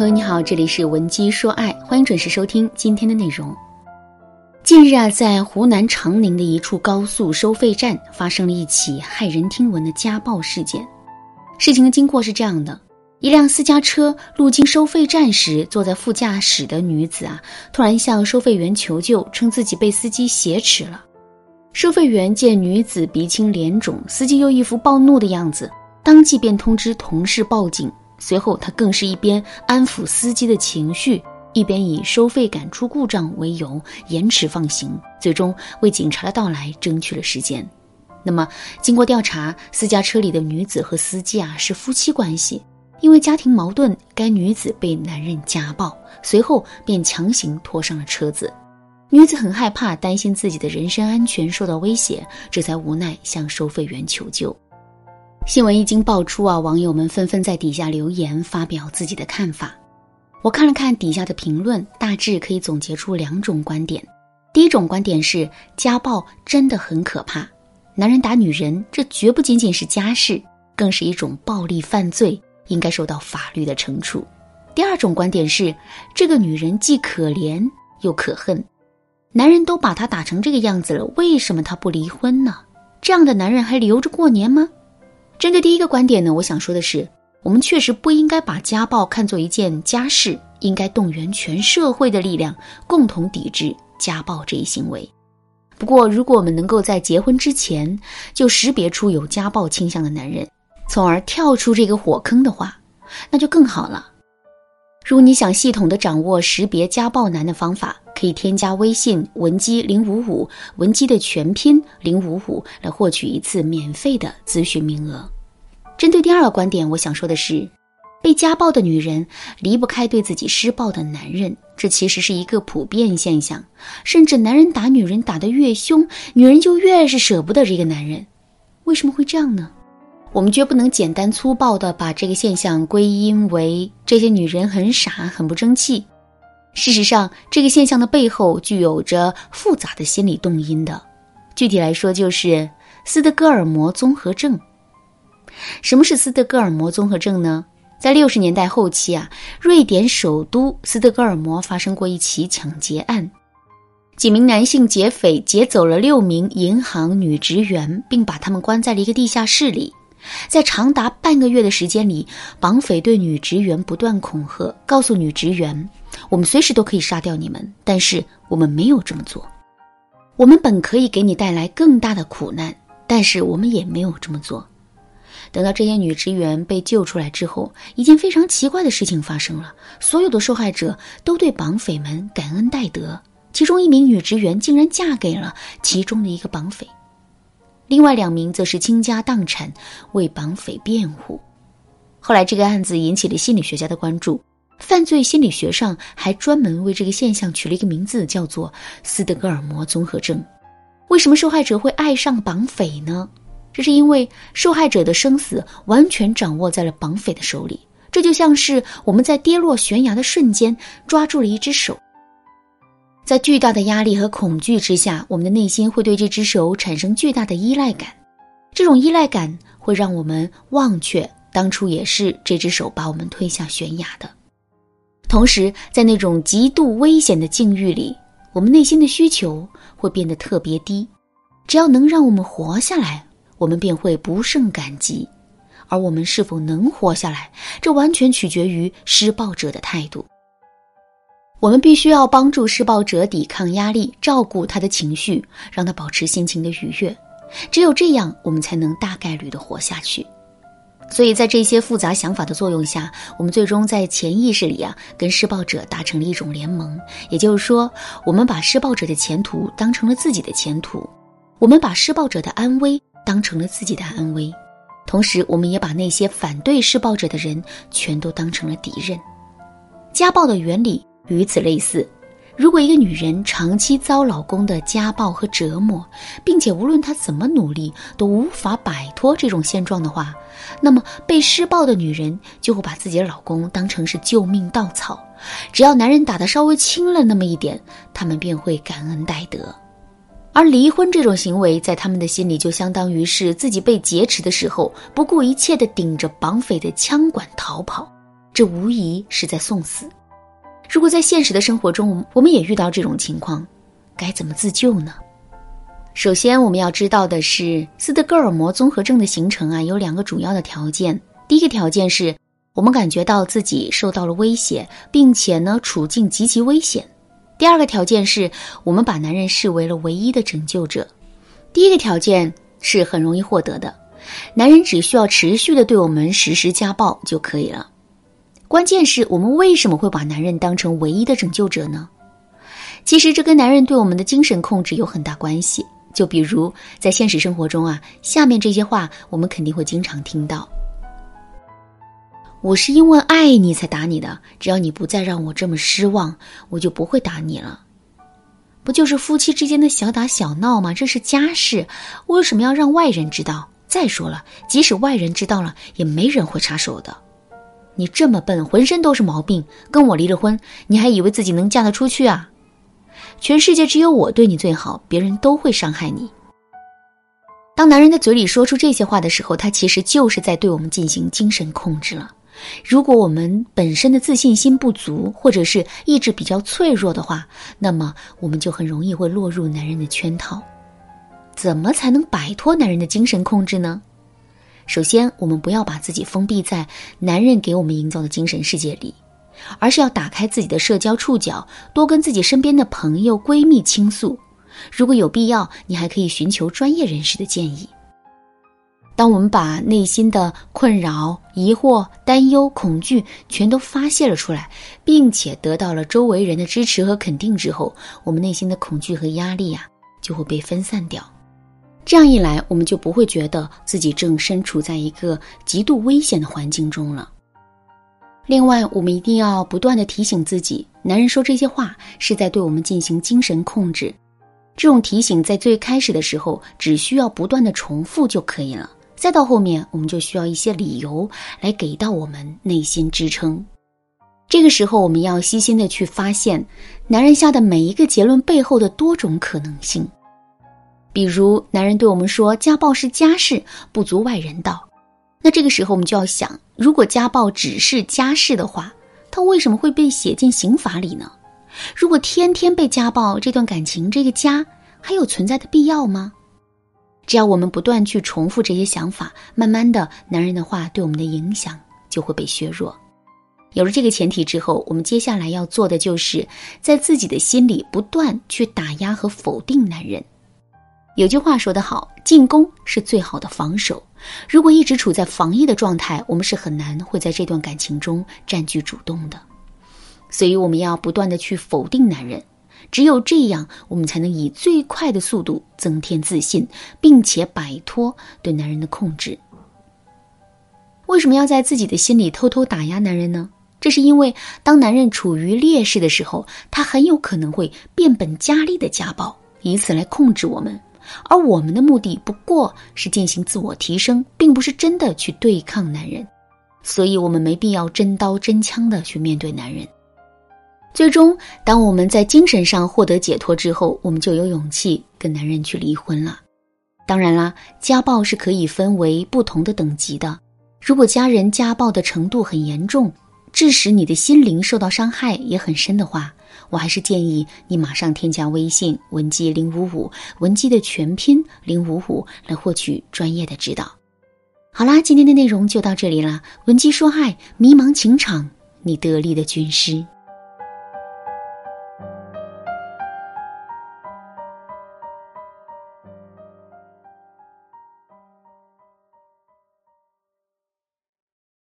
朋友你好，这里是文姬说爱，欢迎准时收听今天的内容。近日啊，在湖南长宁的一处高速收费站发生了一起骇人听闻的家暴事件。事情的经过是这样的：一辆私家车路经收费站时，坐在副驾驶的女子啊，突然向收费员求救，称自己被司机挟持了。收费员见女子鼻青脸肿，司机又一副暴怒的样子，当即便通知同事报警。随后，他更是一边安抚司机的情绪，一边以收费杆出故障为由延迟放行，最终为警察的到来争取了时间。那么，经过调查，私家车里的女子和司机啊是夫妻关系，因为家庭矛盾，该女子被男人家暴，随后便强行拖上了车子。女子很害怕，担心自己的人身安全受到威胁，这才无奈向收费员求救。新闻一经爆出啊，网友们纷纷在底下留言发表自己的看法。我看了看底下的评论，大致可以总结出两种观点。第一种观点是家暴真的很可怕，男人打女人，这绝不仅仅是家事，更是一种暴力犯罪，应该受到法律的惩处。第二种观点是这个女人既可怜又可恨，男人都把她打成这个样子了，为什么她不离婚呢？这样的男人还留着过年吗？针对第一个观点呢，我想说的是，我们确实不应该把家暴看作一件家事，应该动员全社会的力量，共同抵制家暴这一行为。不过，如果我们能够在结婚之前就识别出有家暴倾向的男人，从而跳出这个火坑的话，那就更好了。如果你想系统的掌握识别家暴男的方法，可以添加微信文姬零五五，文姬的全拼零五五，来获取一次免费的咨询名额。针对第二个观点，我想说的是，被家暴的女人离不开对自己施暴的男人，这其实是一个普遍现象。甚至男人打女人打得越凶，女人就越是舍不得这个男人。为什么会这样呢？我们绝不能简单粗暴地把这个现象归因为这些女人很傻、很不争气。事实上，这个现象的背后具有着复杂的心理动因的。具体来说，就是斯德哥尔摩综合症。什么是斯德哥尔摩综合症呢？在六十年代后期啊，瑞典首都斯德哥尔摩发生过一起抢劫案，几名男性劫匪劫走了六名银行女职员，并把他们关在了一个地下室里。在长达半个月的时间里，绑匪对女职员不断恐吓，告诉女职员。我们随时都可以杀掉你们，但是我们没有这么做。我们本可以给你带来更大的苦难，但是我们也没有这么做。等到这些女职员被救出来之后，一件非常奇怪的事情发生了：所有的受害者都对绑匪们感恩戴德，其中一名女职员竟然嫁给了其中的一个绑匪，另外两名则是倾家荡产为绑匪辩护。后来，这个案子引起了心理学家的关注。犯罪心理学上还专门为这个现象取了一个名字，叫做斯德哥尔摩综合症。为什么受害者会爱上绑匪呢？这是因为受害者的生死完全掌握在了绑匪的手里。这就像是我们在跌落悬崖的瞬间抓住了一只手，在巨大的压力和恐惧之下，我们的内心会对这只手产生巨大的依赖感。这种依赖感会让我们忘却当初也是这只手把我们推下悬崖的。同时，在那种极度危险的境遇里，我们内心的需求会变得特别低。只要能让我们活下来，我们便会不胜感激。而我们是否能活下来，这完全取决于施暴者的态度。我们必须要帮助施暴者抵抗压力，照顾他的情绪，让他保持心情的愉悦。只有这样，我们才能大概率的活下去。所以在这些复杂想法的作用下，我们最终在潜意识里啊，跟施暴者达成了一种联盟。也就是说，我们把施暴者的前途当成了自己的前途，我们把施暴者的安危当成了自己的安危，同时，我们也把那些反对施暴者的人全都当成了敌人。家暴的原理与此类似。如果一个女人长期遭老公的家暴和折磨，并且无论她怎么努力都无法摆脱这种现状的话，那么被施暴的女人就会把自己的老公当成是救命稻草，只要男人打得稍微轻了那么一点，他们便会感恩戴德。而离婚这种行为，在他们的心里就相当于是自己被劫持的时候，不顾一切地顶着绑匪的枪管逃跑。这无疑是在送死。如果在现实的生活中，我们也遇到这种情况，该怎么自救呢？首先，我们要知道的是，斯德哥尔摩综合症的形成啊，有两个主要的条件。第一个条件是我们感觉到自己受到了威胁，并且呢，处境极其危险。第二个条件是我们把男人视为了唯一的拯救者。第一个条件是很容易获得的，男人只需要持续的对我们实施家暴就可以了。关键是我们为什么会把男人当成唯一的拯救者呢？其实这跟男人对我们的精神控制有很大关系。就比如在现实生活中啊，下面这些话我们肯定会经常听到：“我是因为爱你才打你的，只要你不再让我这么失望，我就不会打你了。”不就是夫妻之间的小打小闹吗？这是家事，为什么要让外人知道？再说了，即使外人知道了，也没人会插手的。你这么笨，浑身都是毛病，跟我离了婚，你还以为自己能嫁得出去啊？全世界只有我对你最好，别人都会伤害你。当男人的嘴里说出这些话的时候，他其实就是在对我们进行精神控制了。如果我们本身的自信心不足，或者是意志比较脆弱的话，那么我们就很容易会落入男人的圈套。怎么才能摆脱男人的精神控制呢？首先，我们不要把自己封闭在男人给我们营造的精神世界里。而是要打开自己的社交触角，多跟自己身边的朋友、闺蜜倾诉。如果有必要，你还可以寻求专业人士的建议。当我们把内心的困扰、疑惑、担忧、恐惧全都发泄了出来，并且得到了周围人的支持和肯定之后，我们内心的恐惧和压力呀就会被分散掉。这样一来，我们就不会觉得自己正身处在一个极度危险的环境中了。另外，我们一定要不断的提醒自己，男人说这些话是在对我们进行精神控制。这种提醒在最开始的时候只需要不断的重复就可以了，再到后面我们就需要一些理由来给到我们内心支撑。这个时候，我们要细心的去发现男人下的每一个结论背后的多种可能性。比如，男人对我们说家暴是家事，不足外人道。那这个时候，我们就要想，如果家暴只是家事的话，他为什么会被写进刑法里呢？如果天天被家暴，这段感情、这个家还有存在的必要吗？只要我们不断去重复这些想法，慢慢的，男人的话对我们的影响就会被削弱。有了这个前提之后，我们接下来要做的就是在自己的心里不断去打压和否定男人。有句话说得好，进攻是最好的防守。如果一直处在防御的状态，我们是很难会在这段感情中占据主动的。所以，我们要不断的去否定男人，只有这样，我们才能以最快的速度增添自信，并且摆脱对男人的控制。为什么要在自己的心里偷偷打压男人呢？这是因为，当男人处于劣势的时候，他很有可能会变本加厉的家暴，以此来控制我们。而我们的目的不过是进行自我提升，并不是真的去对抗男人，所以我们没必要真刀真枪的去面对男人。最终，当我们在精神上获得解脱之后，我们就有勇气跟男人去离婚了。当然啦，家暴是可以分为不同的等级的。如果家人家暴的程度很严重，致使你的心灵受到伤害也很深的话，我还是建议你马上添加微信文姬零五五，文姬的全拼零五五，来获取专业的指导。好啦，今天的内容就到这里啦。文姬说爱，迷茫情场，你得力的军师。